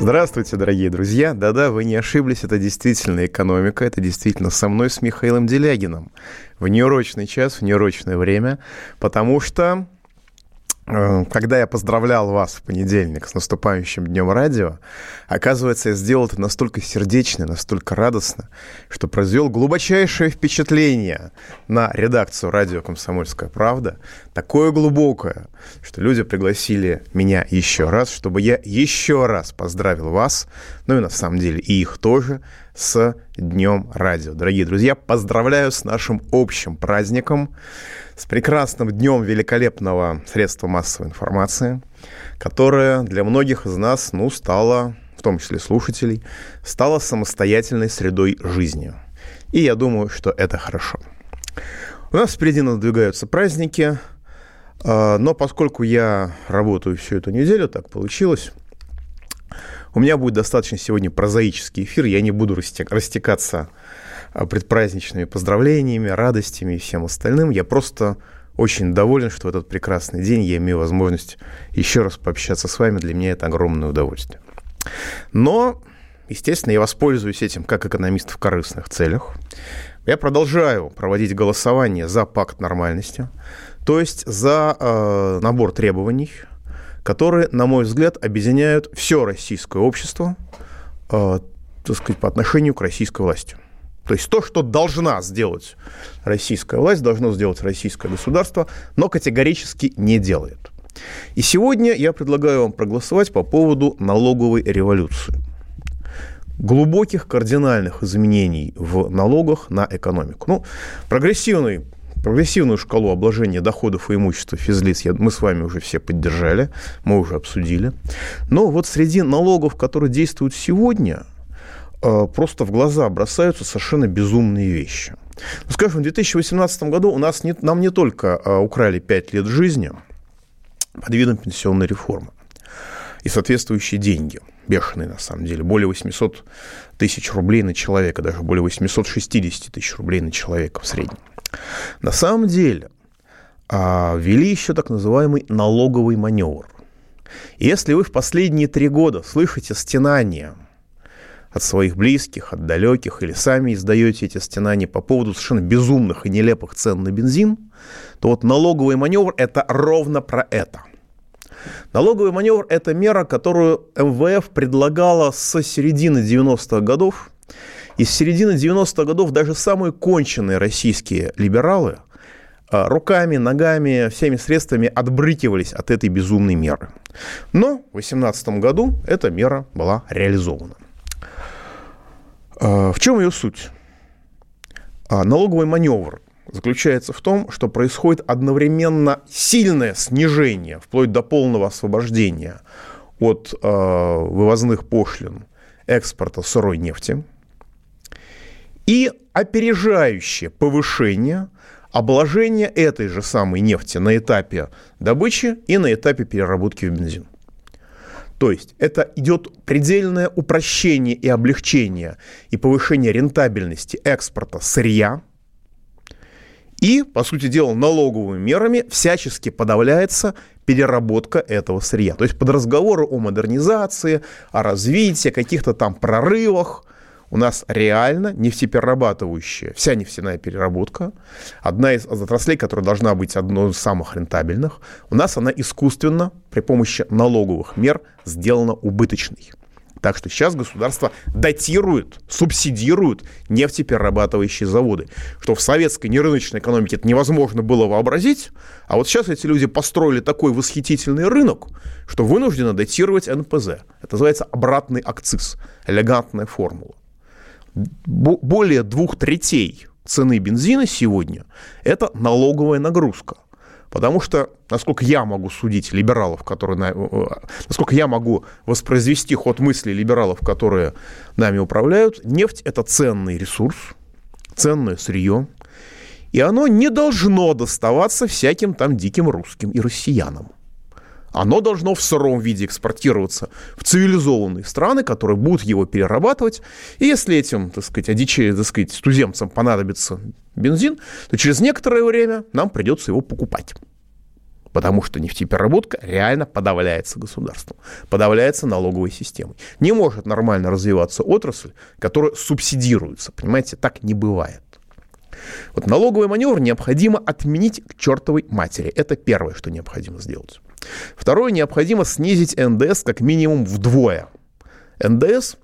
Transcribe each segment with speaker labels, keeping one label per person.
Speaker 1: Здравствуйте, дорогие друзья. Да-да, вы не ошиблись, это действительно экономика, это действительно со мной, с Михаилом Делягином. В неурочный час, в неурочное время, потому что когда я поздравлял вас в понедельник с наступающим днем радио, оказывается, я сделал это настолько сердечно, настолько радостно, что произвел глубочайшее впечатление на редакцию радио «Комсомольская правда», такое глубокое, что люди пригласили меня еще раз, чтобы я еще раз поздравил вас, ну и на самом деле и их тоже, с Днем радио. Дорогие друзья, поздравляю с нашим общим праздником, с прекрасным днем великолепного средства массовой информации, которое для многих из нас, ну, стало, в том числе слушателей, стало самостоятельной средой жизни. И я думаю, что это хорошо. У нас впереди надвигаются праздники, а, но поскольку я работаю всю эту неделю, так получилось, у меня будет достаточно сегодня прозаический эфир, я не буду растекаться предпраздничными поздравлениями, радостями и всем остальным. Я просто очень доволен, что в этот прекрасный день я имею возможность еще раз пообщаться с вами. Для меня это огромное удовольствие. Но, естественно, я воспользуюсь этим как экономист в корыстных целях. Я продолжаю проводить голосование за пакт нормальности, то есть за э, набор требований, которые, на мой взгляд, объединяют все российское общество, э, так сказать, по отношению к российской власти. То есть то, что должна сделать российская власть, должно сделать российское государство, но категорически не делает. И сегодня я предлагаю вам проголосовать по поводу налоговой революции. Глубоких кардинальных изменений в налогах на экономику. Ну, прогрессивный Прогрессивную шкалу обложения доходов и имущества физлиц мы с вами уже все поддержали, мы уже обсудили. Но вот среди налогов, которые действуют сегодня, просто в глаза бросаются совершенно безумные вещи. Ну, скажем, в 2018 году у нас не, нам не только э, украли 5 лет жизни под видом пенсионной реформы и соответствующие деньги, бешеные на самом деле, более 800 тысяч рублей на человека, даже более 860 тысяч рублей на человека в среднем. На самом деле а, ввели еще так называемый налоговый маневр. если вы в последние три года слышите стенания от своих близких, от далеких, или сами издаете эти стенания по поводу совершенно безумных и нелепых цен на бензин, то вот налоговый маневр – это ровно про это. Налоговый маневр – это мера, которую МВФ предлагала с середины 90-х годов и с середины 90-х годов даже самые конченые российские либералы а, руками, ногами, всеми средствами отбрыкивались от этой безумной меры. Но в 2018 году эта мера была реализована. А, в чем ее суть? А, налоговый маневр заключается в том, что происходит одновременно сильное снижение, вплоть до полного освобождения от вывозных пошлин экспорта сырой нефти – и опережающее повышение обложения этой же самой нефти на этапе добычи и на этапе переработки в бензин. То есть это идет предельное упрощение и облегчение и повышение рентабельности экспорта сырья. И, по сути дела, налоговыми мерами всячески подавляется переработка этого сырья. То есть под разговоры о модернизации, о развитии, каких-то там прорывах – у нас реально нефтеперерабатывающая, вся нефтяная переработка, одна из отраслей, которая должна быть одной из самых рентабельных, у нас она искусственно при помощи налоговых мер сделана убыточной. Так что сейчас государство датирует, субсидирует нефтеперерабатывающие заводы, что в советской нерыночной экономике это невозможно было вообразить, а вот сейчас эти люди построили такой восхитительный рынок, что вынуждены датировать НПЗ. Это называется обратный акциз, элегантная формула более двух третей цены бензина сегодня – это налоговая нагрузка. Потому что, насколько я могу судить либералов, которые... Э, насколько я могу воспроизвести ход мысли либералов, которые нами управляют, нефть – это ценный ресурс, ценное сырье. И оно не должно доставаться всяким там диким русским и россиянам. Оно должно в сыром виде экспортироваться в цивилизованные страны, которые будут его перерабатывать. И если этим, так сказать, одиче, так сказать, туземцам понадобится бензин, то через некоторое время нам придется его покупать. Потому что нефтепереработка реально подавляется государством, подавляется налоговой системой. Не может нормально развиваться отрасль, которая субсидируется. Понимаете, так не бывает. Вот налоговый маневр необходимо отменить к чертовой матери. Это первое, что необходимо сделать. Второе, необходимо снизить НДС как минимум вдвое. НДС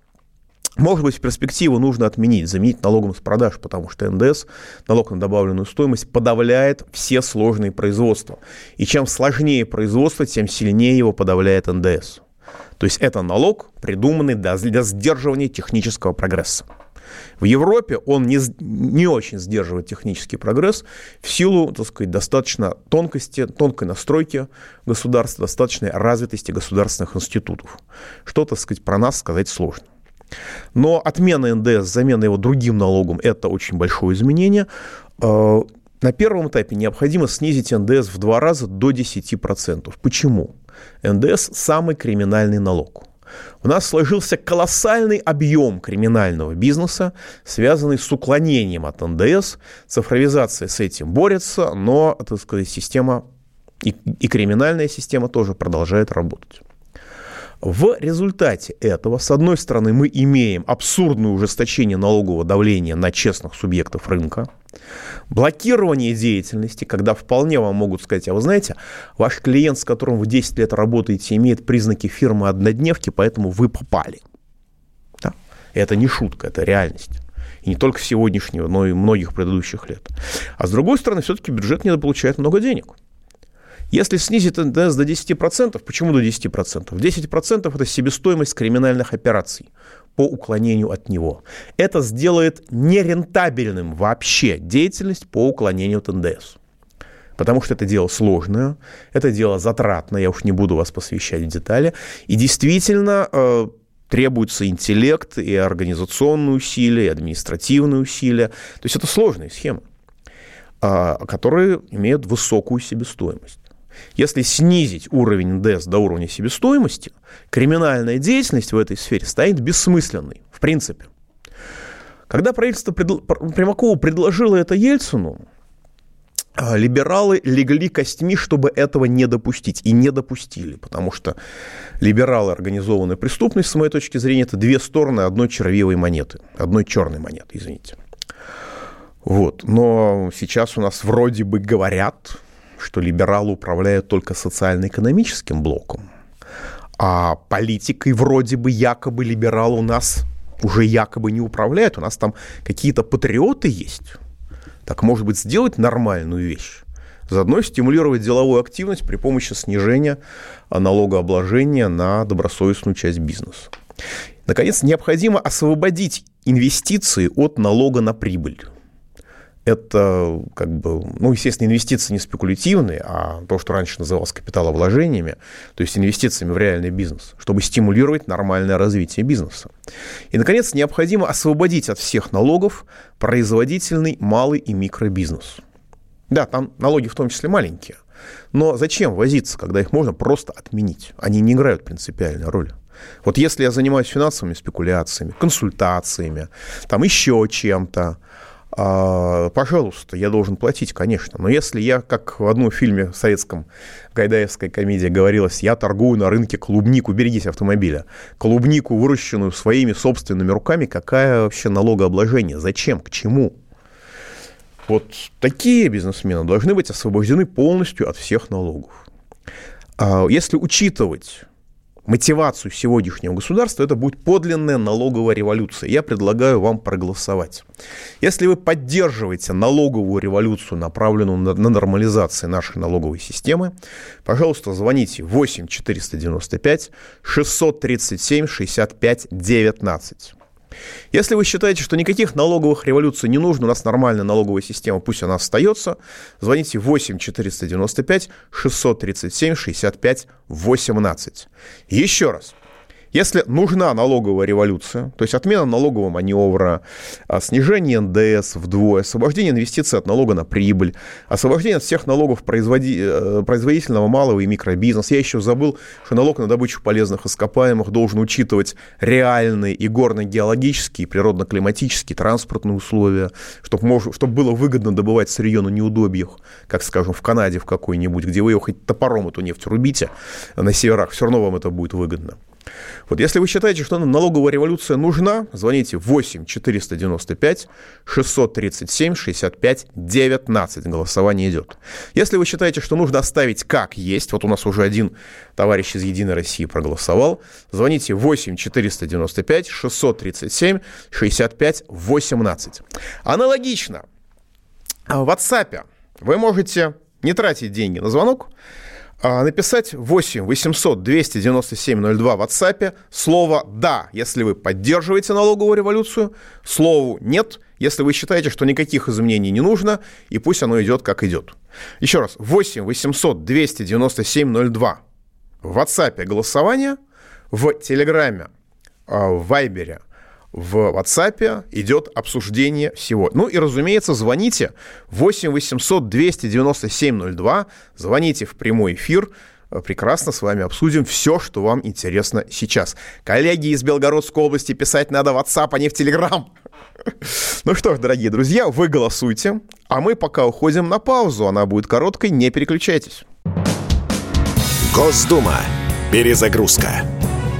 Speaker 1: может быть, в перспективу нужно отменить, заменить налогом с продаж, потому что НДС, налог на добавленную стоимость, подавляет все сложные производства. И чем сложнее производство, тем сильнее его подавляет НДС. То есть это налог, придуманный для, сдерживания технического прогресса. В Европе он не, не очень сдерживает технический прогресс в силу, так сказать, достаточно тонкости, тонкой настройки государства, достаточной развитости государственных институтов. Что, так сказать, про нас сказать сложно. Но отмена НДС, замена его другим налогом – это очень большое изменение. Э, на первом этапе необходимо снизить НДС в два раза до 10%. Почему? НДС – самый криминальный налог. У нас сложился колоссальный объем криминального бизнеса, связанный с уклонением от НДС. Цифровизация с этим борется, но, так сказать, система и, и криминальная система тоже продолжает работать. В результате этого, с одной стороны, мы имеем абсурдное ужесточение налогового давления на честных субъектов рынка, блокирование деятельности, когда вполне вам могут сказать, а вы знаете, ваш клиент, с которым вы 10 лет работаете, имеет признаки фирмы однодневки, поэтому вы попали. Да? Это не шутка, это реальность. И не только сегодняшнего, но и многих предыдущих лет. А с другой стороны, все-таки бюджет не получает много денег. Если снизить НДС до 10%, почему до 10%? 10% это себестоимость криминальных операций по уклонению от него. Это сделает нерентабельным вообще деятельность по уклонению от НДС. Потому что это дело сложное, это дело затратное, я уж не буду вас посвящать в детали. И действительно э, требуется интеллект и организационные усилия, и административные усилия. То есть это сложные схемы, э, которые имеют высокую себестоимость. Если снизить уровень НДС до уровня себестоимости, криминальная деятельность в этой сфере станет бессмысленной, в принципе. Когда правительство предл... Примакова предложило это Ельцину, а, либералы легли костьми, чтобы этого не допустить. И не допустили, потому что либералы, организованная преступность, с моей точки зрения, это две стороны одной червивой монеты, одной черной монеты, извините. Вот. Но сейчас у нас вроде бы говорят, что либералы управляют только социально-экономическим блоком, а политикой вроде бы якобы либералы у нас уже якобы не управляют, у нас там какие-то патриоты есть. Так, может быть, сделать нормальную вещь? Заодно стимулировать деловую активность при помощи снижения налогообложения на добросовестную часть бизнеса. Наконец, необходимо освободить инвестиции от налога на прибыль это, как бы, ну, естественно, инвестиции не спекулятивные, а то, что раньше называлось капиталовложениями, то есть инвестициями в реальный бизнес, чтобы стимулировать нормальное развитие бизнеса. И, наконец, необходимо освободить от всех налогов производительный малый и микробизнес. Да, там налоги в том числе маленькие, но зачем возиться, когда их можно просто отменить? Они не играют принципиальной роли. Вот если я занимаюсь финансовыми спекуляциями, консультациями, там еще чем-то, пожалуйста, я должен платить, конечно. Но если я, как в одном фильме советском, гайдаевской комедии говорилось, я торгую на рынке клубнику, берегись автомобиля, клубнику, выращенную своими собственными руками, какая вообще налогообложение? Зачем? К чему? Вот такие бизнесмены должны быть освобождены полностью от всех налогов. А если учитывать мотивацию сегодняшнего государства, это будет подлинная налоговая революция. Я предлагаю вам проголосовать. Если вы поддерживаете налоговую революцию, направленную на, на нормализацию нашей налоговой системы, пожалуйста, звоните 8 495 637 65 19. Если вы считаете, что никаких налоговых революций не нужно, у нас нормальная налоговая система, пусть она остается, звоните 8 495 637 65 18. Еще раз. Если нужна налоговая революция, то есть отмена налогового маневра, а, снижение НДС вдвое, освобождение инвестиций от налога на прибыль, освобождение от всех налогов производи... Э, производительного малого и микробизнеса. Я еще забыл, что налог на добычу полезных ископаемых должен учитывать реальные и горно-геологические, природно-климатические, транспортные условия, чтобы, мож... чтобы было выгодно добывать сырье на неудобьях, как, скажем, в Канаде в какой-нибудь, где вы ее хоть топором эту нефть рубите на северах, все равно вам это будет выгодно. Вот если вы считаете, что налоговая революция нужна, звоните 8 495 637 65 19. Голосование идет. Если вы считаете, что нужно оставить как есть, вот у нас уже один товарищ из «Единой России» проголосовал, звоните 8 495 637 65 18. Аналогично. В WhatsApp вы можете не тратить деньги на звонок, а, написать 8 800 297 02 в WhatsApp слово «да», если вы поддерживаете налоговую революцию, слову «нет», если вы считаете, что никаких изменений не нужно, и пусть оно идет как идет. Еще раз, 8 800 297 02 в WhatsApp голосование, в Телеграме, а, в Вайбере – в WhatsApp идет обсуждение всего. Ну и, разумеется, звоните 8 800 297 02, звоните в прямой эфир, прекрасно с вами обсудим все, что вам интересно сейчас. Коллеги из Белгородской области, писать надо в WhatsApp, а не в Telegram. Ну что ж, дорогие друзья, вы голосуйте, а мы пока уходим на паузу. Она будет короткой, не переключайтесь.
Speaker 2: Госдума. Перезагрузка.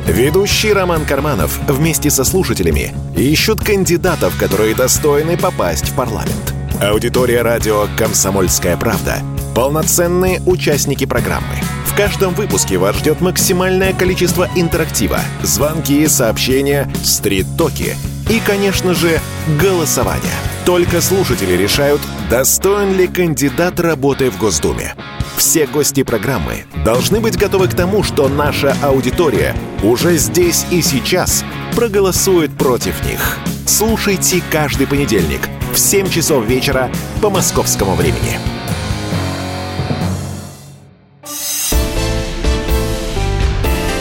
Speaker 2: Ведущий Роман Карманов вместе со слушателями ищут кандидатов, которые достойны попасть в парламент. Аудитория радио «Комсомольская правда» — полноценные участники программы. В каждом выпуске вас ждет максимальное количество интерактива, звонки, сообщения, стрит-токи и, конечно же, голосование. Только слушатели решают, достоин ли кандидат работы в Госдуме. Все гости программы должны быть готовы к тому, что наша аудитория уже здесь и сейчас проголосует против них. Слушайте каждый понедельник в 7 часов вечера по московскому времени.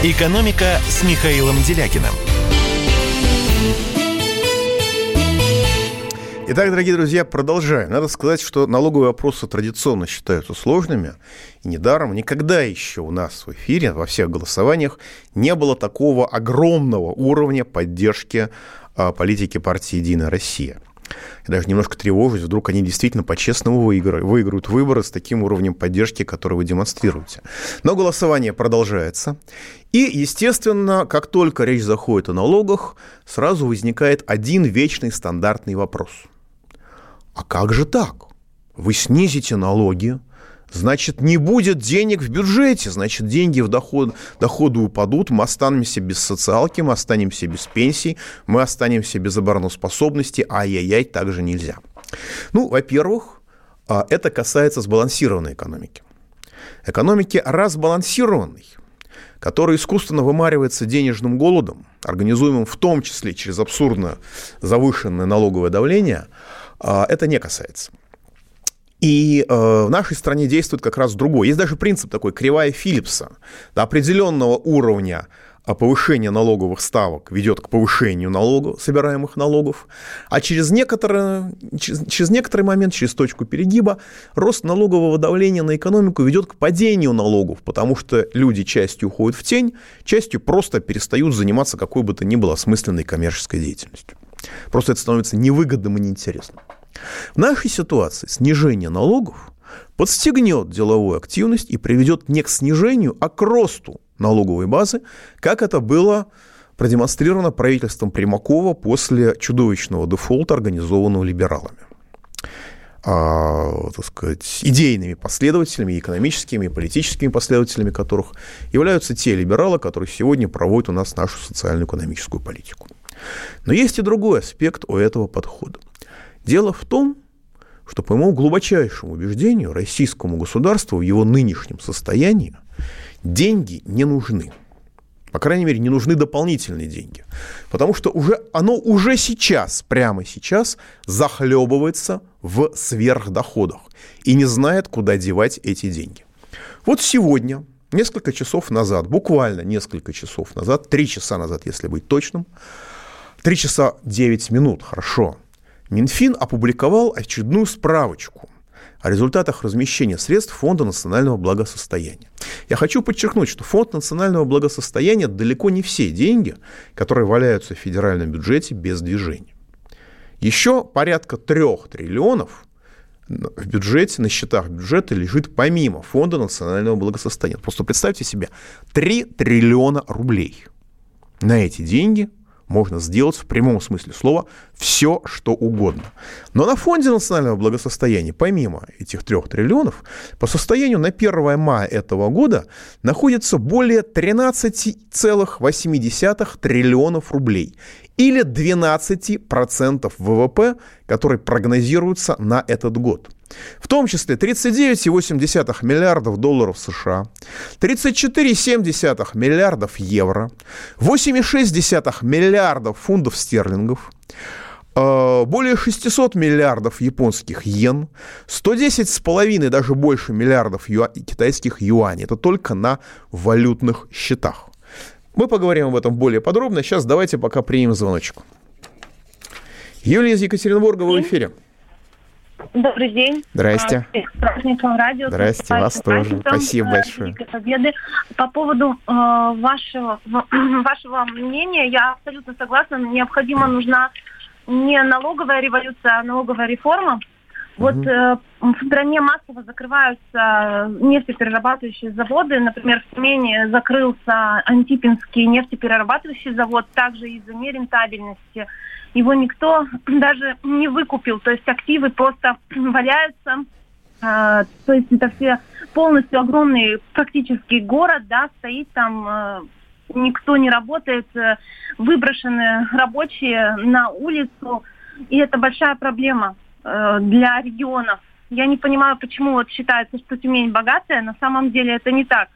Speaker 2: «Экономика» с Михаилом Делякиным –
Speaker 1: Итак, дорогие друзья, продолжаем. Надо сказать, что налоговые вопросы традиционно считаются сложными. И недаром никогда еще у нас в эфире, во всех голосованиях, не было такого огромного уровня поддержки а, политики партии «Единая Россия». Я даже немножко тревожусь, вдруг они действительно по-честному выиграют, выиграют выборы с таким уровнем поддержки, который вы демонстрируете. Но голосование продолжается. И, естественно, как только речь заходит о налогах, сразу возникает один вечный стандартный вопрос – а как же так? Вы снизите налоги, значит, не будет денег в бюджете, значит, деньги в доход, доходы упадут, мы останемся без социалки, мы останемся без пенсий, мы останемся без обороноспособности, ай-яй-яй, так же нельзя. Ну, во-первых, а, это касается сбалансированной экономики. Экономики разбалансированной, которая искусственно вымаривается денежным голодом, организуемым в том числе через абсурдно завышенное налоговое давление – а, это не касается. И э, в нашей стране действует как раз другой. Есть даже принцип такой, кривая Филлипса. До определенного уровня а, повышение налоговых ставок ведет к повышению налогов, собираемых налогов, а через, через, через некоторый момент, через точку перегиба, рост налогового давления на экономику ведет к падению налогов, потому что люди частью уходят в тень, частью просто перестают заниматься какой бы то ни было осмысленной коммерческой деятельностью. Просто это становится невыгодным и неинтересным. В нашей ситуации снижение налогов подстегнет деловую активность и приведет не к снижению, а к росту налоговой базы, как это было продемонстрировано правительством Примакова после чудовищного дефолта, организованного либералами. А, так сказать, идейными последователями, экономическими, и политическими последователями которых являются те либералы, которые сегодня проводят у нас нашу социально-экономическую политику. Но есть и другой аспект у этого подхода. Дело в том, что по моему глубочайшему убеждению российскому государству в его нынешнем состоянии деньги не нужны. По крайней мере, не нужны дополнительные деньги. Потому что уже, оно уже сейчас, прямо сейчас, захлебывается в сверхдоходах и не знает, куда девать эти деньги. Вот сегодня несколько часов назад, буквально несколько часов назад, три часа назад, если быть точным, три часа девять минут, хорошо, Минфин опубликовал очередную справочку о результатах размещения средств Фонда национального благосостояния. Я хочу подчеркнуть, что Фонд национального благосостояния далеко не все деньги, которые валяются в федеральном бюджете без движения. Еще порядка трех триллионов в бюджете, на счетах бюджета лежит помимо Фонда национального благосостояния. Просто представьте себе, 3 триллиона рублей. На эти деньги можно сделать в прямом смысле слова все, что угодно. Но на фонде национального благосостояния, помимо этих трех триллионов, по состоянию на 1 мая этого года находится более 13,8 триллионов рублей или 12% ВВП, который прогнозируется на этот год. В том числе 39,8 миллиардов долларов США, 34,7 миллиардов евро, 8,6 миллиардов фунтов стерлингов, э, более 600 миллиардов японских йен, 110 с половиной, даже больше миллиардов юа- китайских юаней. Это только на валютных счетах. Мы поговорим об этом более подробно. Сейчас давайте пока примем звоночек. Юлия из Екатеринбурга, в эфире.
Speaker 3: Добрый день.
Speaker 1: Здрасте.
Speaker 3: А, С праздником радио.
Speaker 1: Здрасте, вас тоже. Спасибо
Speaker 3: э,
Speaker 1: большое.
Speaker 3: Великой Победы. По поводу э, вашего, вашего мнения, я абсолютно согласна. Необходима нужна не налоговая революция, а налоговая реформа. Вот э, в стране массово закрываются нефтеперерабатывающие заводы. Например, в Тюмени закрылся Антипинский нефтеперерабатывающий завод также из-за нерентабельности. Его никто даже не выкупил, то есть активы просто валяются. Э, то есть это все полностью огромный практически город, да, стоит там, э, никто не работает, э, выброшены рабочие на улицу, и это большая проблема э, для регионов. Я не понимаю, почему вот считается, что Тюмень богатая, на самом деле это не так.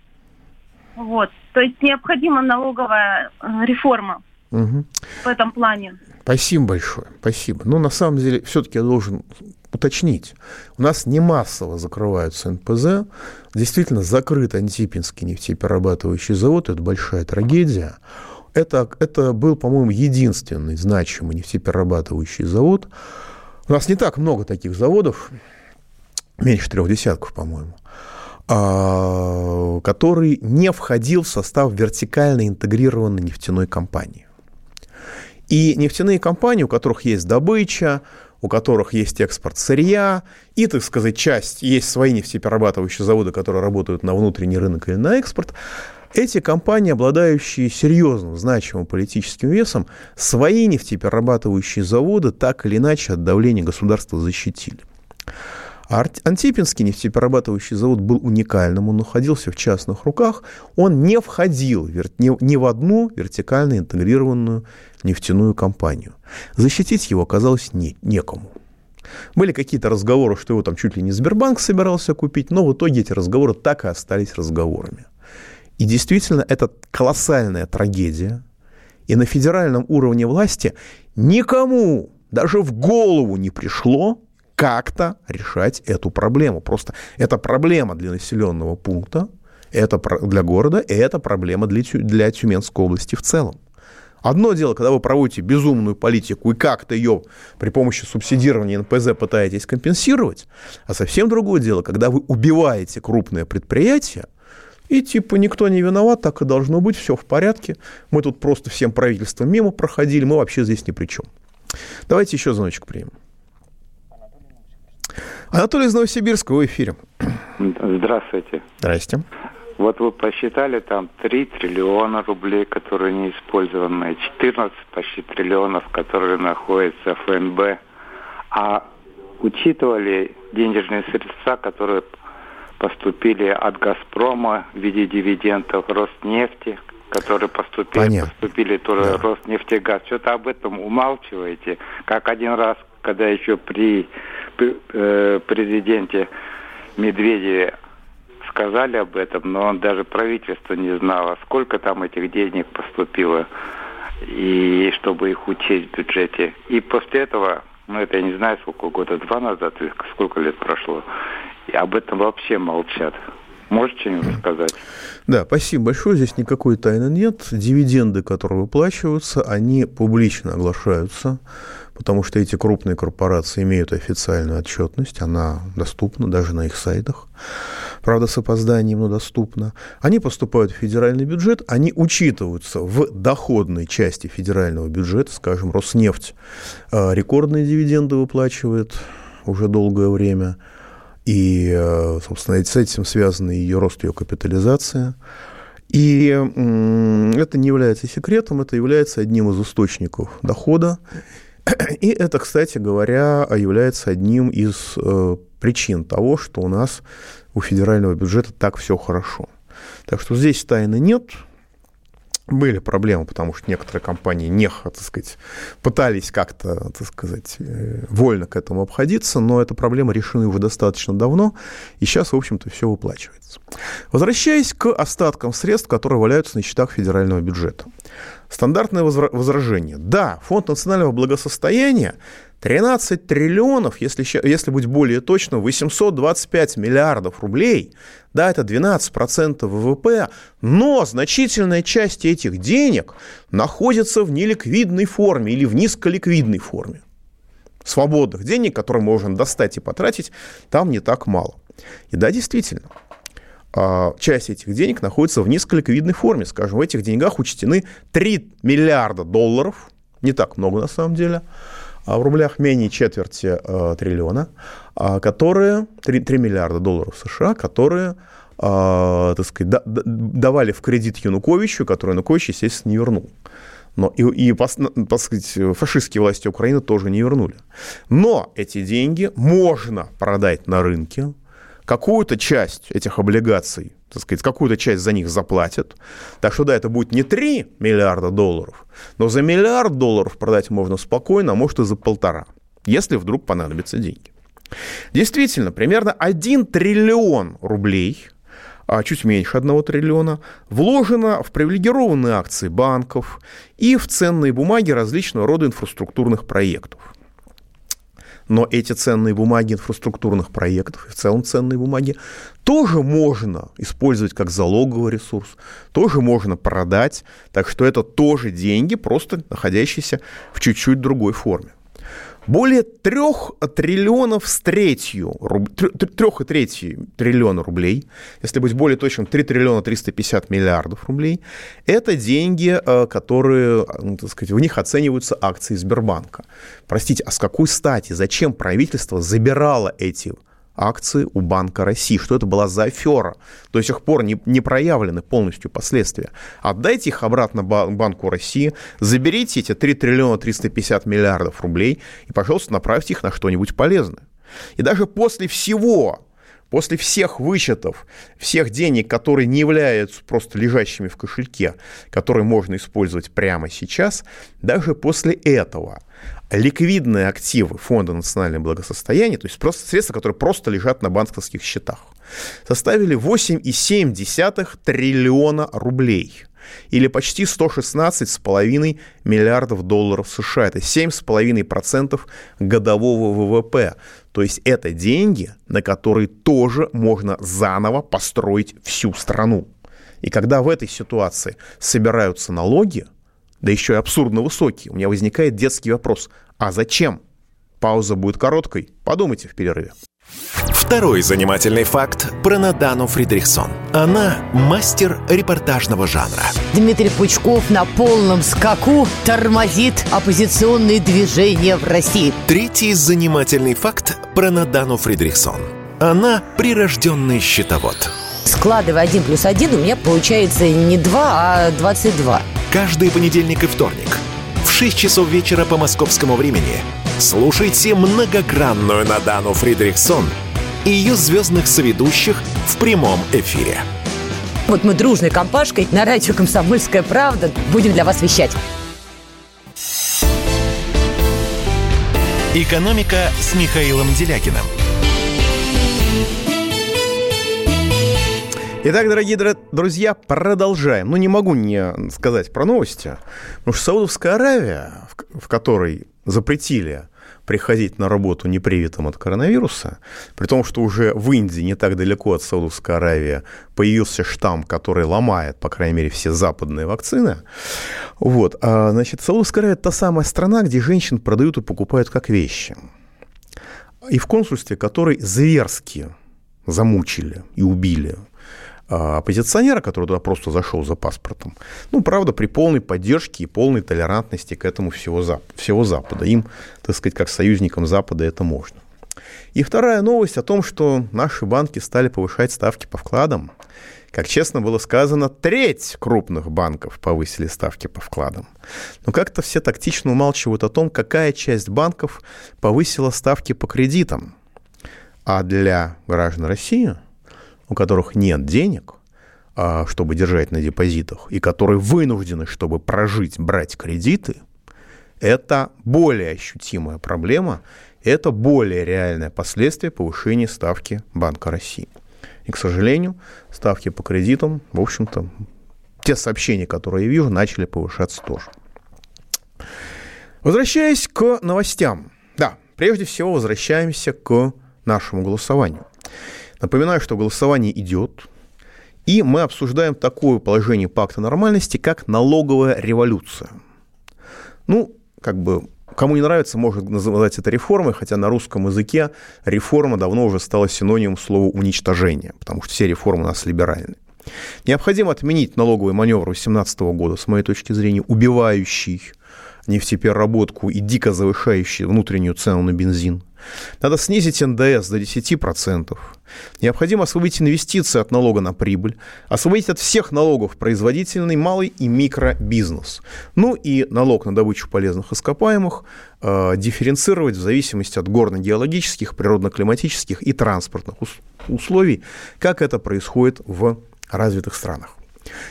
Speaker 3: Вот. То есть необходима налоговая э, реформа
Speaker 1: Мгм.
Speaker 3: в этом плане.
Speaker 1: Спасибо большое, спасибо. Но на самом деле все-таки я должен уточнить. У нас не массово закрываются НПЗ. Действительно, закрыт Антипинский нефтеперерабатывающий завод. Это большая трагедия. Это, это был, по-моему, единственный значимый нефтеперерабатывающий завод. У нас не так много таких заводов, меньше трех десятков, по-моему, а, который не входил в состав вертикально интегрированной нефтяной компании. И нефтяные компании, у которых есть добыча, у которых есть экспорт сырья, и, так сказать, часть, есть свои нефтеперерабатывающие заводы, которые работают на внутренний рынок или на экспорт, эти компании, обладающие серьезным, значимым политическим весом, свои нефтеперерабатывающие заводы так или иначе от давления государства защитили. Антипинский нефтеперерабатывающий завод был уникальным, он находился в частных руках, он не входил ни в одну вертикально интегрированную нефтяную компанию. Защитить его оказалось не, некому. Были какие-то разговоры, что его там чуть ли не Сбербанк собирался купить, но в итоге эти разговоры так и остались разговорами. И действительно, это колоссальная трагедия. И на федеральном уровне власти никому даже в голову не пришло как-то решать эту проблему. Просто это проблема для населенного пункта, это для города, и это проблема для, для Тюменской области в целом. Одно дело, когда вы проводите безумную политику и как-то ее при помощи субсидирования НПЗ пытаетесь компенсировать, а совсем другое дело, когда вы убиваете крупное предприятие, и типа никто не виноват, так и должно быть, все в порядке. Мы тут просто всем правительством мимо проходили, мы вообще здесь ни при чем. Давайте еще звоночек примем. Анатолий из Новосибирска, в эфире.
Speaker 4: Здравствуйте.
Speaker 1: Здрасте.
Speaker 4: Вот вы посчитали там 3 триллиона рублей, которые не использованы, 14 почти триллионов, которые находятся в ФНБ. А учитывали денежные средства, которые поступили от «Газпрома» в виде дивидендов, Роснефти, которые поступили,
Speaker 1: Понятно.
Speaker 4: поступили тоже
Speaker 1: Да.
Speaker 4: Роснефтегаз. Что-то об этом умалчиваете. Как один раз, когда еще при, президенте Медведеве сказали об этом, но он даже правительство не знало, сколько там этих денег поступило, и чтобы их учесть в бюджете. И после этого, ну это я не знаю, сколько года, два назад, сколько лет прошло, и об этом вообще молчат. Можете что-нибудь сказать?
Speaker 1: Да, спасибо большое. Здесь никакой тайны нет. Дивиденды, которые выплачиваются, они публично оглашаются, потому что эти крупные корпорации имеют официальную отчетность, она доступна даже на их сайтах. Правда, с опозданием, но доступна. Они поступают в федеральный бюджет, они учитываются в доходной части федерального бюджета, скажем, Роснефть э, рекордные дивиденды выплачивает уже долгое время – и, э, собственно, с этим связаны ее рост, ее капитализация. И это не является секретом, это является одним из источников дохода. И это, кстати говоря, является одним из э, причин того, что у нас у федерального бюджета так все хорошо. Так что здесь тайны нет, были проблемы, потому что некоторые компании не, так сказать, пытались как-то, так сказать, э, вольно к этому обходиться, но эта проблема решена уже достаточно давно, и сейчас, в общем-то, все выплачивается. Возвращаясь к остаткам средств, которые валяются на счетах федерального бюджета. Стандартное возражение. Да, фонд национального благосостояния 13 триллионов, если, если быть более точно, 825 миллиардов рублей, да, это 12% ВВП, но значительная часть этих денег находится в неликвидной форме или в низколиквидной форме. Свободных денег, которые можно достать и потратить, там не так мало. И да, действительно, часть этих денег находится в низколиквидной форме. Скажем, в этих деньгах учтены 3 миллиарда долларов, не так много на самом деле, а в рублях менее четверти э, триллиона, которые, 3, 3 миллиарда долларов США, которые так сказать, да, давали в кредит Януковичу, который Янукович, естественно, не вернул. Но и, и так сказать, фашистские власти Украины тоже не вернули. Но эти деньги можно продать на рынке, какую-то часть этих облигаций, так сказать, какую-то часть за них заплатят. Так что да, это будет не 3 миллиарда долларов, но за миллиард долларов продать можно спокойно, а может и за полтора, если вдруг понадобятся деньги. Действительно, примерно 1 триллион рублей а чуть меньше 1 триллиона, вложено в привилегированные акции банков и в ценные бумаги различного рода инфраструктурных проектов но эти ценные бумаги инфраструктурных проектов и в целом ценные бумаги тоже можно использовать как залоговый ресурс, тоже можно продать, так что это тоже деньги, просто находящиеся в чуть-чуть другой форме. Более трех триллионов с третью, трех и третью триллиона рублей, если быть более точным, 3 триллиона 350 миллиардов рублей, это деньги, э, которые, ну, так сказать, в них оцениваются акции Сбербанка. Простите, а с какой стати, зачем правительство забирало эти акции у Банка России. Что это была за афера? До сих пор не, не проявлены полностью последствия. Отдайте их обратно Банку России, заберите эти 3 триллиона 350 миллиардов рублей и, пожалуйста, направьте их на что-нибудь полезное. И даже после всего, после всех вычетов, всех денег, которые не являются просто лежащими в кошельке, которые можно использовать прямо сейчас, даже после этого ликвидные активы Фонда национального благосостояния, то есть просто средства, которые просто лежат на банковских счетах, составили 8,7 триллиона рублей или почти 116,5 миллиардов долларов США. Это 7,5% годового ВВП. То есть это деньги, на которые тоже можно заново построить всю страну. И когда в этой ситуации собираются налоги, да еще и абсурдно высокие, у меня возникает детский вопрос. А зачем? Пауза будет короткой. Подумайте в перерыве.
Speaker 2: Второй занимательный факт про Надану Фридрихсон. Она мастер репортажного жанра.
Speaker 5: Дмитрий Пучков на полном скаку тормозит оппозиционные движения в России.
Speaker 2: Третий занимательный факт про Надану Фридрихсон. Она прирожденный счетовод.
Speaker 5: Складывая один плюс один, у меня получается не 2, а 22.
Speaker 2: Каждый понедельник и вторник в 6 часов вечера по московскому времени слушайте многогранную Надану Фридрихсон и ее звездных соведущих в прямом эфире.
Speaker 5: Вот мы дружной компашкой на радио «Комсомольская правда» будем для вас вещать.
Speaker 2: «Экономика» с Михаилом Делякиным –
Speaker 1: Итак, дорогие друзья, продолжаем. Ну, не могу не сказать про новости. Потому что Саудовская Аравия, в которой запретили приходить на работу непривитым от коронавируса, при том, что уже в Индии, не так далеко от Саудовской Аравии, появился штамм, который ломает, по крайней мере, все западные вакцины. Вот. А, значит, Саудовская Аравия – та самая страна, где женщин продают и покупают как вещи. И в консульстве, который зверски замучили и убили оппозиционера, который туда просто зашел за паспортом. Ну, правда, при полной поддержке и полной толерантности к этому всего, Зап- всего Запада. Им, так сказать, как союзникам Запада это можно. И вторая новость о том, что наши банки стали повышать ставки по вкладам. Как честно было сказано, треть крупных банков повысили ставки по вкладам. Но как-то все тактично умалчивают о том, какая часть банков повысила ставки по кредитам. А для граждан России – у которых нет денег, а, чтобы держать на депозитах, и которые вынуждены, чтобы прожить, брать кредиты, это более ощутимая проблема, это более реальное последствие повышения ставки Банка России. И, к сожалению, ставки по кредитам, в общем-то, те сообщения, которые я вижу, начали повышаться тоже. Возвращаясь к новостям. Да, прежде всего возвращаемся к нашему голосованию. Напоминаю, что голосование идет, и мы обсуждаем такое положение пакта нормальности, как налоговая революция. Ну, как бы Кому не нравится, может называть это реформой, хотя на русском языке реформа давно уже стала синонимом слова уничтожение, потому что все реформы у нас либеральные. Необходимо отменить налоговый маневр 2018 года, с моей точки зрения, убивающий нефтепереработку и дико завышающий внутреннюю цену на бензин. Надо снизить НДС до 10%. Необходимо освободить инвестиции от налога на прибыль, освободить от всех налогов производительный, малый и микробизнес. Ну и налог на добычу полезных ископаемых э, дифференцировать в зависимости от горно-геологических, природно-климатических и транспортных условий, как это происходит в развитых странах.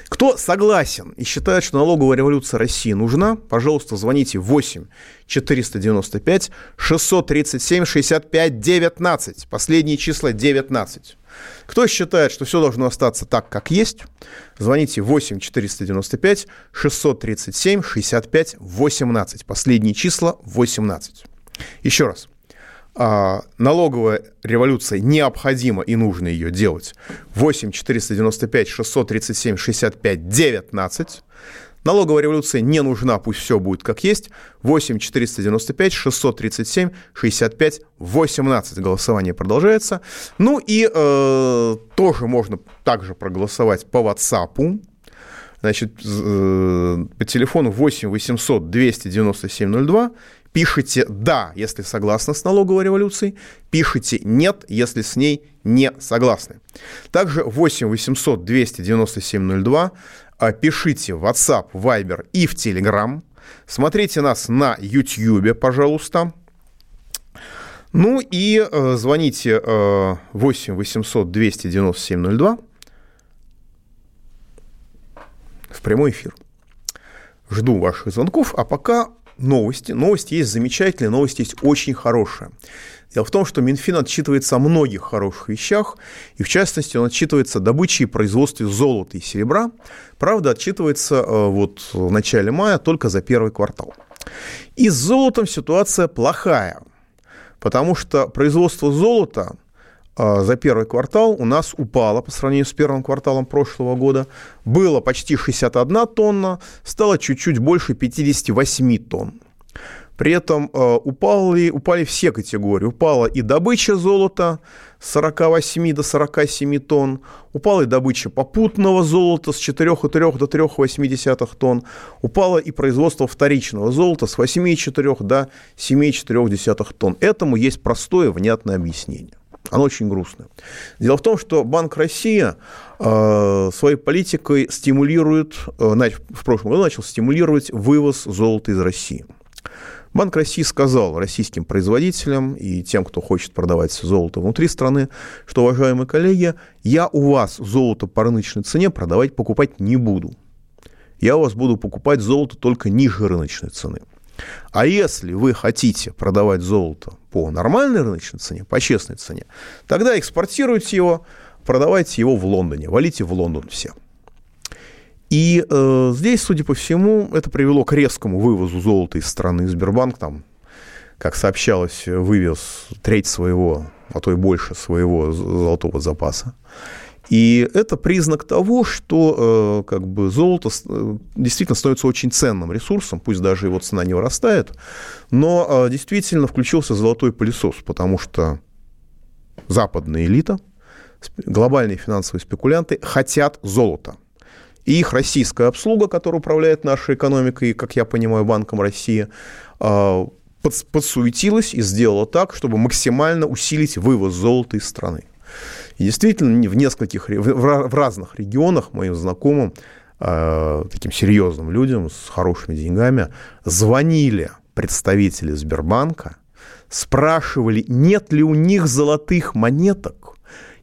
Speaker 1: Кто согласен и считает, что налоговая революция России нужна, пожалуйста, звоните 8 495 637 65 19. Последние числа 19. Кто считает, что все должно остаться так, как есть, звоните 8 495 637 65 18. Последние числа 18. Еще раз. А, налоговая революция необходима и нужно ее делать. 8 495 637 65 19. Налоговая революция не нужна, пусть все будет как есть. 8 495 637 65 18. Голосование продолжается. Ну и э, тоже можно также проголосовать по WhatsApp. Значит, э, по телефону 8 800 297 02 Пишите «да», если согласны с налоговой революцией, пишите «нет», если с ней не согласны. Также 8 800 297 02, пишите в WhatsApp, Viber и в Telegram. Смотрите нас на YouTube, пожалуйста. Ну и э, звоните э, 8 800 297 02 в прямой эфир. Жду ваших звонков, а пока новости. Новости есть замечательные, новости есть очень хорошие. Дело в том, что Минфин отчитывается о многих хороших вещах, и в частности он отчитывается о добыче и производстве золота и серебра. Правда, отчитывается э, вот в начале мая только за первый квартал. И с золотом ситуация плохая, потому что производство золота за первый квартал у нас упало по сравнению с первым кварталом прошлого года. Было почти 61 тонна, стало чуть-чуть больше 58 тонн. При этом э, упали, упали все категории. Упала и добыча золота с 48 до 47 тонн, упала и добыча попутного золота с 4,3 до 3,8 тонн, упало и производство вторичного золота с 8,4 до 7,4 тонн. Этому есть простое, внятное объяснение. Оно очень грустное. Дело в том, что Банк России э, своей политикой стимулирует, э, в прошлом году начал стимулировать вывоз золота из России – Банк России сказал российским производителям и тем, кто хочет продавать золото внутри страны, что, уважаемые коллеги, я у вас золото по рыночной цене продавать, покупать не буду. Я у вас буду покупать золото только ниже рыночной цены. А если вы хотите продавать золото по нормальной рыночной цене, по честной цене, тогда экспортируйте его, продавайте его в Лондоне, валите в Лондон все. И э, здесь, судя по всему, это привело к резкому вывозу золота из страны. Сбербанк там как сообщалось, вывез треть своего, а то и больше своего золотого запаса. И это признак того, что э, как бы золото э, действительно становится очень ценным ресурсом, пусть даже его цена не вырастает, но э, действительно включился золотой пылесос, потому что западная элита, глобальные финансовые спекулянты хотят золота. И их российская обслуга, которая управляет нашей экономикой, как я понимаю, Банком России, подсуетилась и сделала так, чтобы максимально усилить вывоз золота из страны. И действительно, в нескольких, в разных регионах моим знакомым, э, таким серьезным людям с хорошими деньгами, звонили представители Сбербанка, спрашивали, нет ли у них золотых монеток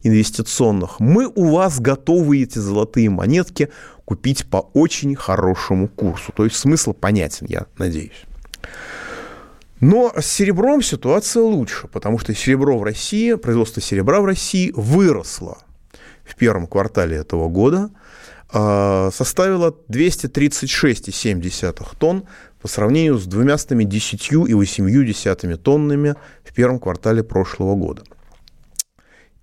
Speaker 1: инвестиционных. Мы у вас готовы эти золотые монетки купить по очень хорошему курсу. То есть смысл понятен, я надеюсь. Но с серебром ситуация лучше, потому что серебро в России, производство серебра в России выросло. В первом квартале этого года, а, составило 236,7 тонн по сравнению с 210,8 тоннами в первом квартале прошлого года.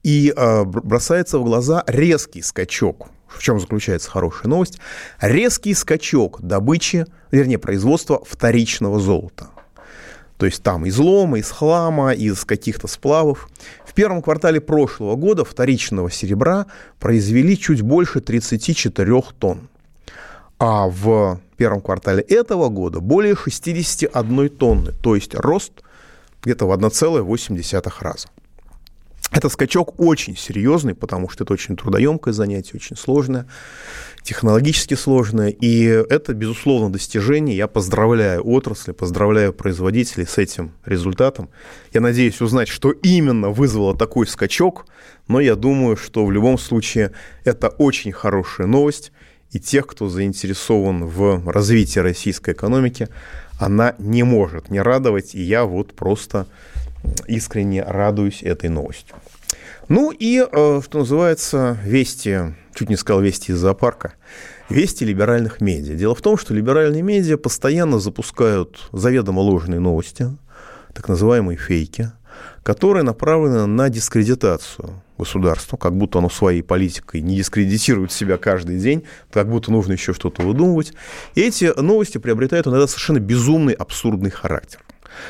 Speaker 1: И а, бросается в глаза резкий скачок. В чем заключается хорошая новость, резкий скачок добычи, вернее, производства вторичного золота – то есть там из лома, из хлама, из каких-то сплавов. В первом квартале прошлого года вторичного серебра произвели чуть больше 34 тонн. А в первом квартале этого года более 61 тонны, то есть рост где-то в 1,8 раза. Это скачок очень серьезный, потому что это очень трудоемкое занятие, очень сложное, технологически сложное. И это, безусловно, достижение. Я поздравляю отрасли, поздравляю производителей с этим результатом. Я надеюсь узнать, что именно вызвало такой скачок, но я думаю, что в любом случае это очень хорошая новость. И тех, кто заинтересован в развитии российской экономики, она не может не радовать. И я вот просто искренне радуюсь этой новостью. Ну и, э, что называется, вести, чуть не сказал вести из зоопарка, вести либеральных медиа. Дело в том, что либеральные медиа постоянно запускают заведомо ложные новости, так называемые фейки, которые направлены на дискредитацию государства, как будто оно своей политикой не дискредитирует себя каждый день, как будто нужно еще что-то выдумывать. И эти новости приобретают иногда совершенно безумный, абсурдный характер.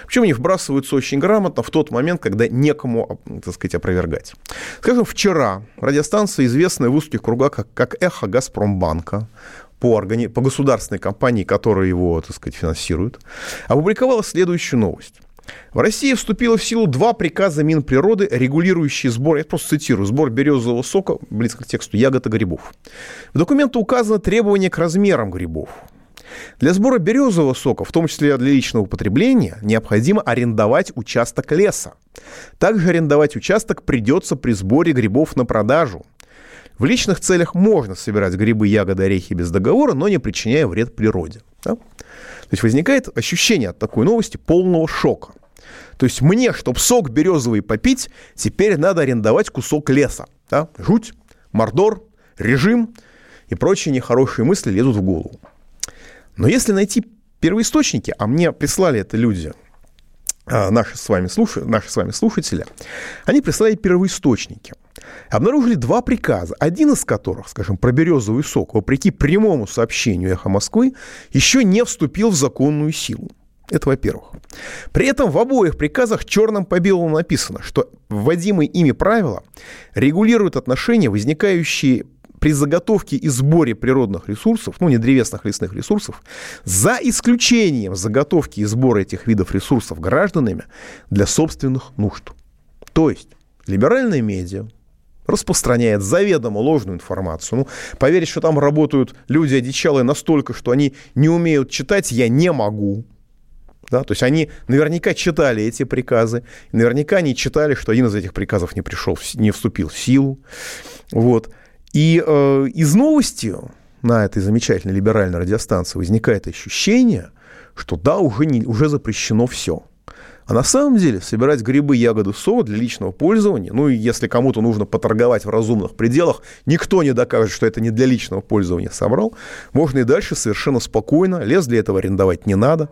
Speaker 1: Причем они вбрасываются очень грамотно в тот момент, когда некому, так сказать, опровергать. Скажем, вчера радиостанция, известная в узких кругах как, как «Эхо Газпромбанка», по, органи... по государственной компании, которая его, так сказать, финансирует, опубликовала следующую новость. В России вступило в силу два приказа Минприроды, регулирующие сбор, я просто цитирую, сбор березового сока, близко к тексту, ягод и грибов. В документе указано требование к размерам грибов. Для сбора березового сока, в том числе для личного употребления, необходимо арендовать участок леса. Также арендовать участок придется при сборе грибов на продажу. В личных целях можно собирать грибы, ягоды, орехи без договора, но не причиняя вред природе. Да? То есть возникает ощущение от такой новости полного шока. То есть мне, чтобы сок березовый попить, теперь надо арендовать кусок леса. Да? Жуть, мордор, режим и прочие нехорошие мысли лезут в голову. Но если найти первоисточники, а мне прислали это люди, а, наши с вами, слуш... наши с вами слушатели, они прислали первоисточники. Обнаружили два приказа, один из которых, скажем, про березовый сок, вопреки прямому сообщению «Эхо Москвы», еще не вступил в законную силу. Это во-первых. При этом в обоих приказах черным по белому написано, что вводимые ими правила регулируют отношения, возникающие при заготовке и сборе природных ресурсов, ну, не древесных лесных ресурсов, за исключением заготовки и сбора этих видов ресурсов гражданами для собственных нужд. То есть либеральные медиа распространяет заведомо ложную информацию. Ну, поверить, что там работают люди одичалые настолько, что они не умеют читать, я не могу. Да? То есть они наверняка читали эти приказы, наверняка они читали, что один из этих приказов не пришел, не вступил в силу. Вот. И э, из новости на этой замечательной либеральной радиостанции возникает ощущение, что да, уже, не, уже запрещено все. А на самом деле собирать грибы, ягоды, совы для личного пользования, ну и если кому-то нужно поторговать в разумных пределах, никто не докажет, что это не для личного пользования собрал, можно и дальше совершенно спокойно, лес для этого арендовать не надо.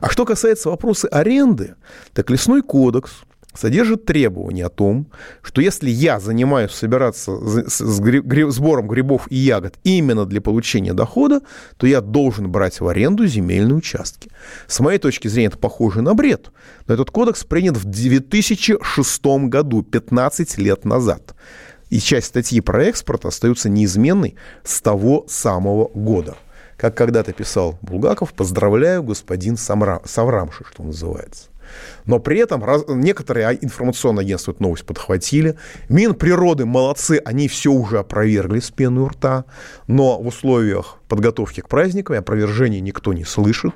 Speaker 1: А что касается вопроса аренды, так лесной кодекс – содержит требование о том, что если я занимаюсь собираться с сбором грибов и ягод именно для получения дохода, то я должен брать в аренду земельные участки. С моей точки зрения это похоже на бред, но этот кодекс принят в 2006 году, 15 лет назад. И часть статьи про экспорт остается неизменной с того самого года. Как когда-то писал Булгаков, поздравляю, господин Саврамши, что называется. Но при этом раз, некоторые а, информационные агентства эту новость подхватили. Минприроды молодцы, они все уже опровергли с пены у рта. Но в условиях подготовки к праздникам опровержения никто не слышит.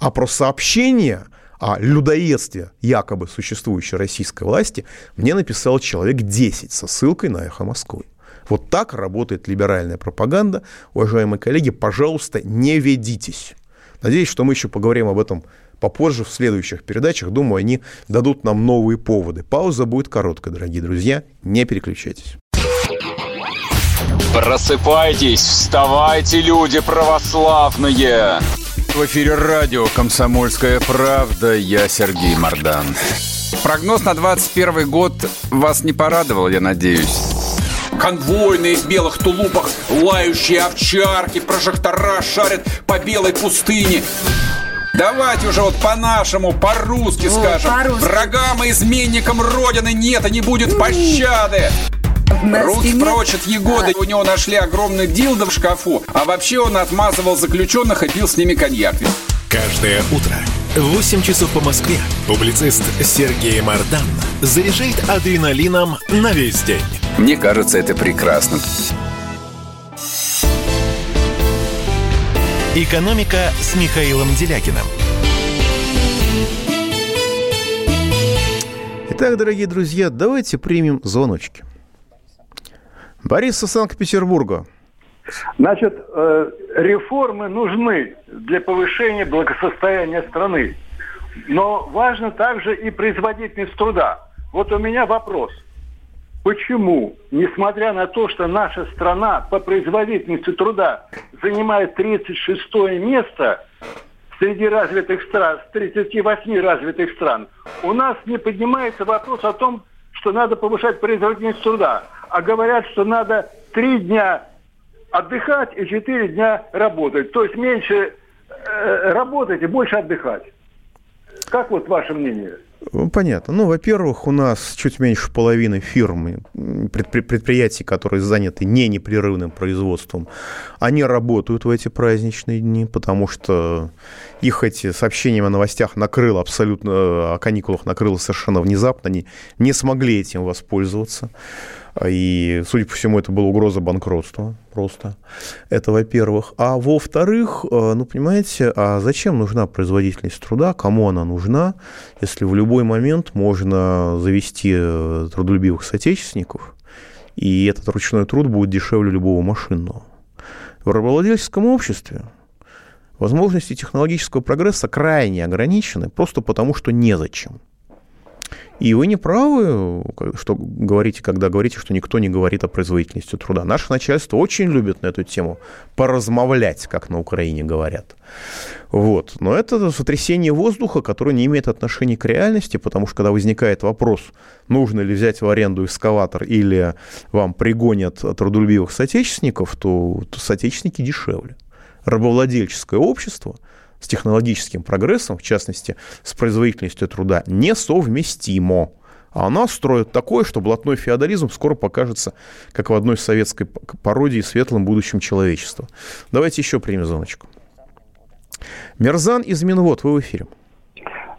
Speaker 1: А про сообщение о людоедстве якобы существующей российской власти мне написал человек 10 со ссылкой на «Эхо Москвы». Вот так работает либеральная пропаганда. Уважаемые коллеги, пожалуйста, не ведитесь. Надеюсь, что мы еще поговорим об этом попозже в следующих передачах. Думаю, они дадут нам новые поводы. Пауза будет короткая, дорогие друзья. Не переключайтесь.
Speaker 6: Просыпайтесь, вставайте, люди православные! В эфире радио «Комсомольская правда». Я Сергей Мордан. Прогноз на 21 год вас не порадовал, я надеюсь. Конвойные в белых тулупах, лающие овчарки, прожектора шарят по белой пустыне. Давайте уже вот по-нашему, по-русски вот, скажем. По Врагам и изменникам Родины нет и не будет пощады. Руки прочь от Егоды. У него нашли огромный дилдо в шкафу. А вообще он отмазывал заключенных и пил с ними коньяк.
Speaker 2: Каждое утро в 8 часов по Москве публицист Сергей Мардан заряжает адреналином на весь день.
Speaker 6: Мне кажется, это прекрасно.
Speaker 2: «Экономика» с Михаилом Делякиным.
Speaker 1: Итак, дорогие друзья, давайте примем звоночки. Борис из Санкт-Петербурга.
Speaker 7: Значит, э, реформы нужны для повышения благосостояния страны. Но важно также и производительность труда. Вот у меня вопрос – Почему, несмотря на то, что наша страна по производительности труда занимает 36 место среди развитых стран, 38 развитых стран, у нас не поднимается вопрос о том, что надо повышать производительность труда, а говорят, что надо три дня отдыхать и четыре дня работать. То есть меньше э, работать и больше отдыхать. Как вот ваше мнение?
Speaker 1: Понятно. Ну, во-первых, у нас чуть меньше половины фирм, предприятий, которые заняты не непрерывным производством, они работают в эти праздничные дни, потому что их эти сообщения о новостях накрыло абсолютно, о каникулах накрыло совершенно внезапно, они не смогли этим воспользоваться. И, судя по всему, это была угроза банкротства просто. Это, во-первых. А во-вторых, э, ну, понимаете, а зачем нужна производительность труда? Кому она нужна, если в любой момент можно завести э, трудолюбивых соотечественников, и этот ручной труд будет дешевле любого машинного? В рабовладельческом обществе возможности технологического прогресса крайне ограничены просто потому, что незачем. И вы не правы, что говорите, когда говорите, что никто не говорит о производительности труда. Наше начальство очень любит на эту тему поразмовлять, как на Украине говорят. Вот. Но это сотрясение воздуха, которое не имеет отношения к реальности, потому что когда возникает вопрос, нужно ли взять в аренду экскаватор или вам пригонят трудолюбивых соотечественников, то, то соотечественники дешевле. Рабовладельческое общество – с технологическим прогрессом, в частности, с производительностью труда, несовместимо. А она строит такое, что блатной феодализм скоро покажется, как в одной советской пародии, светлым будущим человечества. Давайте еще примем звоночку. Мерзан из Минвод, вы в эфире.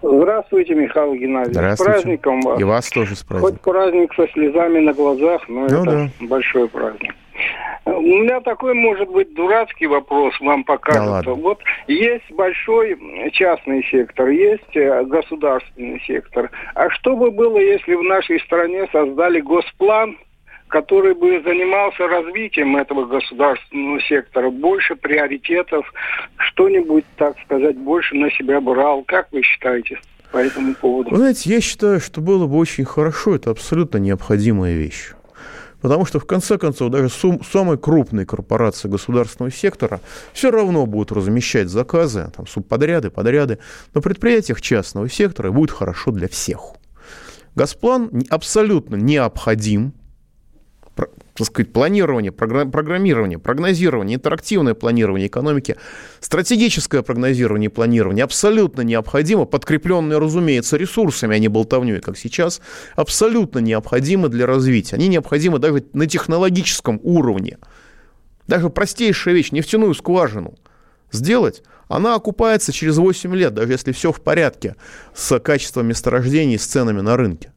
Speaker 8: Здравствуйте, Михаил Геннадьевич.
Speaker 1: Здравствуйте.
Speaker 8: С праздником вас.
Speaker 1: И вас тоже с праздником.
Speaker 8: Хоть праздник со слезами на глазах, но ну, это да. большой праздник. У меня такой, может быть, дурацкий вопрос вам покажется. Да вот есть большой частный сектор, есть э, государственный сектор. А что бы было, если в нашей стране создали госплан, который бы занимался развитием этого государственного сектора, больше приоритетов, что-нибудь, так сказать, больше на себя брал. Как вы считаете? по этому поводу?
Speaker 1: Вы знаете, я считаю, что было бы очень хорошо, это абсолютно необходимая вещь. Потому что, в конце концов, даже сум, самые крупные корпорации государственного сектора все равно будут размещать заказы, там, субподряды, подряды. На предприятиях частного сектора будет хорошо для всех. Газплан абсолютно необходим так сказать, планирование, программирование, прогнозирование, интерактивное планирование экономики, стратегическое прогнозирование и планирование абсолютно необходимо, подкрепленное, разумеется, ресурсами, а не болтовней, как сейчас, абсолютно необходимы для развития. Они необходимы даже на технологическом уровне. Даже простейшая вещь, нефтяную скважину сделать, она окупается через 8 лет, даже если все в порядке с качеством месторождений, с ценами на рынке.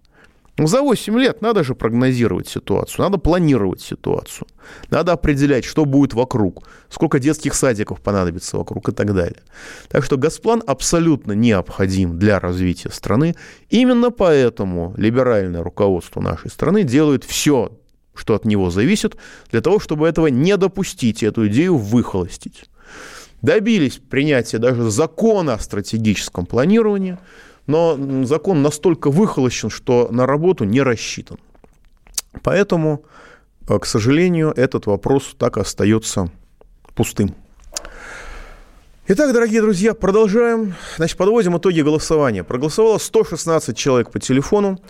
Speaker 1: Ну, за 8 лет надо же прогнозировать ситуацию, надо планировать ситуацию, надо определять, что будет вокруг, сколько детских садиков понадобится вокруг и так далее. Так что Газплан абсолютно необходим для развития страны. Именно поэтому либеральное руководство нашей страны делает все, что от него зависит, для того, чтобы этого не допустить, эту идею выхолостить. Добились принятия даже закона о стратегическом планировании – но закон настолько выхолощен, что на работу не рассчитан. Поэтому, э, к сожалению, этот вопрос так остается пустым. Итак, дорогие друзья, продолжаем. Значит, подводим итоги голосования. Проголосовало 116 человек по телефону.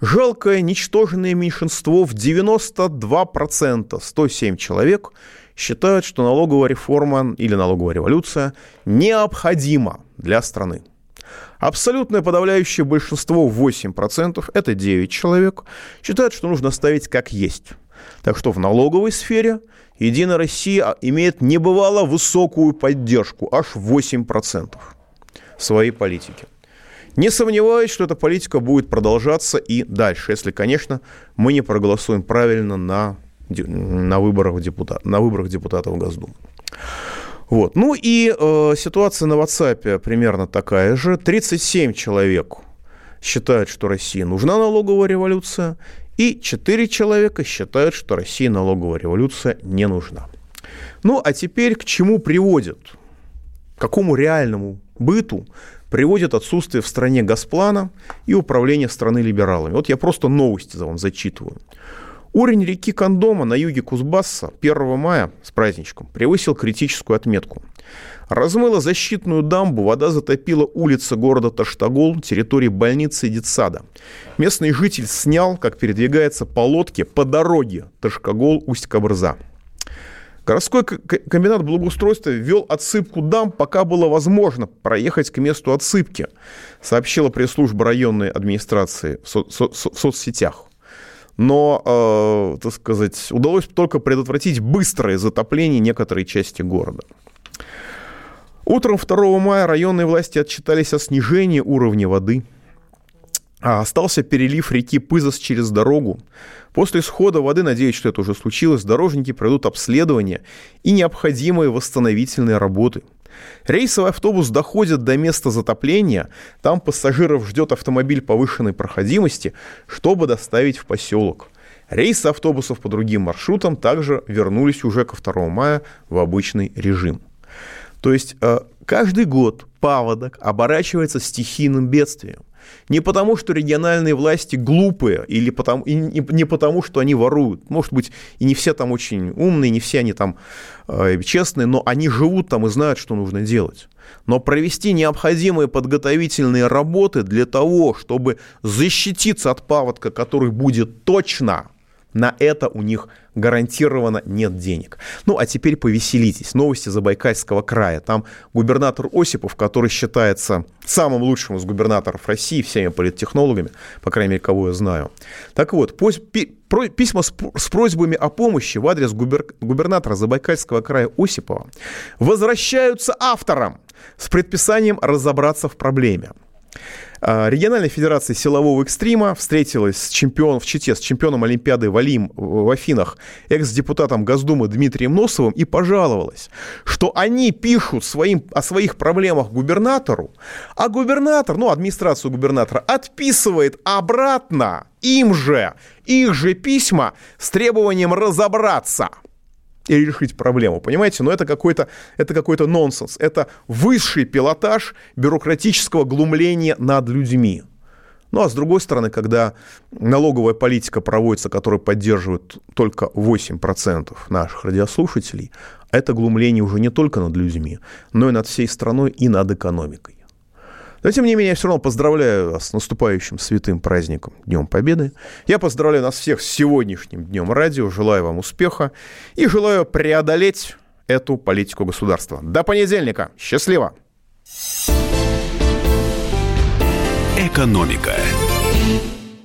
Speaker 1: Жалкое, ничтожное меньшинство в 92%, 107 человек, считают, что налоговая реформа или налоговая революция необходима для страны. Абсолютное подавляющее большинство, 8%, это 9 человек, считают, что нужно ставить как есть. Так что в налоговой сфере Единая Россия имеет небывало высокую поддержку, аж 8% своей политики. Не сомневаюсь, что эта политика будет продолжаться и дальше, если, конечно, мы не проголосуем правильно на, на, выборах, депутат, на выборах депутатов Госдумы. Вот. Ну и э, ситуация на WhatsApp примерно такая же. 37 человек считают, что России нужна налоговая революция, и 4 человека считают, что России налоговая революция не нужна. Ну а теперь к чему приводит, к какому реальному быту приводит отсутствие в стране Газплана и управление страны либералами. Вот я просто новости за вам зачитываю. Уровень реки Кондома на юге Кузбасса 1 мая с праздничком превысил критическую отметку. Размыла защитную дамбу, вода затопила улицы города Таштагол, территории больницы и детсада. Местный житель снял, как передвигается по лодке по дороге Ташкагол-Усть-Кабрза. Городской комбинат благоустройства ввел отсыпку дам, пока было возможно проехать к месту отсыпки, сообщила пресс-служба районной администрации в, со- со- в соцсетях но, э, так сказать, удалось только предотвратить быстрое затопление некоторой части города. Утром 2 мая районные власти отчитались о снижении уровня воды. А остался перелив реки Пызас через дорогу. После схода воды, надеюсь, что это уже случилось, дорожники пройдут обследование и необходимые восстановительные работы – Рейсовый автобус доходит до места затопления, там пассажиров ждет автомобиль повышенной проходимости, чтобы доставить в поселок. Рейсы автобусов по другим маршрутам также вернулись уже ко 2 мая в обычный режим. То есть э, каждый год паводок оборачивается стихийным бедствием. Не потому, что региональные власти глупые, или потому, и не потому, что они воруют. Может быть, и не все там очень умные, не все они там э, честные, но они живут там и знают, что нужно делать. Но провести необходимые подготовительные работы для того, чтобы защититься от паводка, который будет точно, на это у них гарантированно нет денег. Ну, а теперь повеселитесь. Новости Забайкальского края. Там губернатор Осипов, который считается самым лучшим из губернаторов России, всеми политтехнологами, по крайней мере, кого я знаю. Так вот, письма с просьбами о помощи в адрес губернатора Забайкальского края Осипова возвращаются авторам с предписанием разобраться в проблеме. А, региональная федерация силового экстрима встретилась с чемпионом в Чите, с чемпионом Олимпиады Валим в Афинах, экс-депутатом Госдумы Дмитрием Носовым и пожаловалась, что они пишут своим, о своих проблемах губернатору, а губернатор, ну, администрацию губернатора отписывает обратно им же, их же письма с требованием разобраться – и решить проблему, понимаете? Но это какой-то это какой-то нонсенс. Это высший пилотаж бюрократического глумления над людьми. Ну а с другой стороны, когда налоговая политика проводится, которую поддерживают только 8% наших радиослушателей, это глумление уже не только над людьми, но и над всей страной и над экономикой. Но, тем не менее, я все равно поздравляю вас с наступающим святым праздником Днем Победы. Я поздравляю нас всех с сегодняшним Днем Радио. Желаю вам успеха и желаю преодолеть эту политику государства. До понедельника. Счастливо!
Speaker 2: Экономика.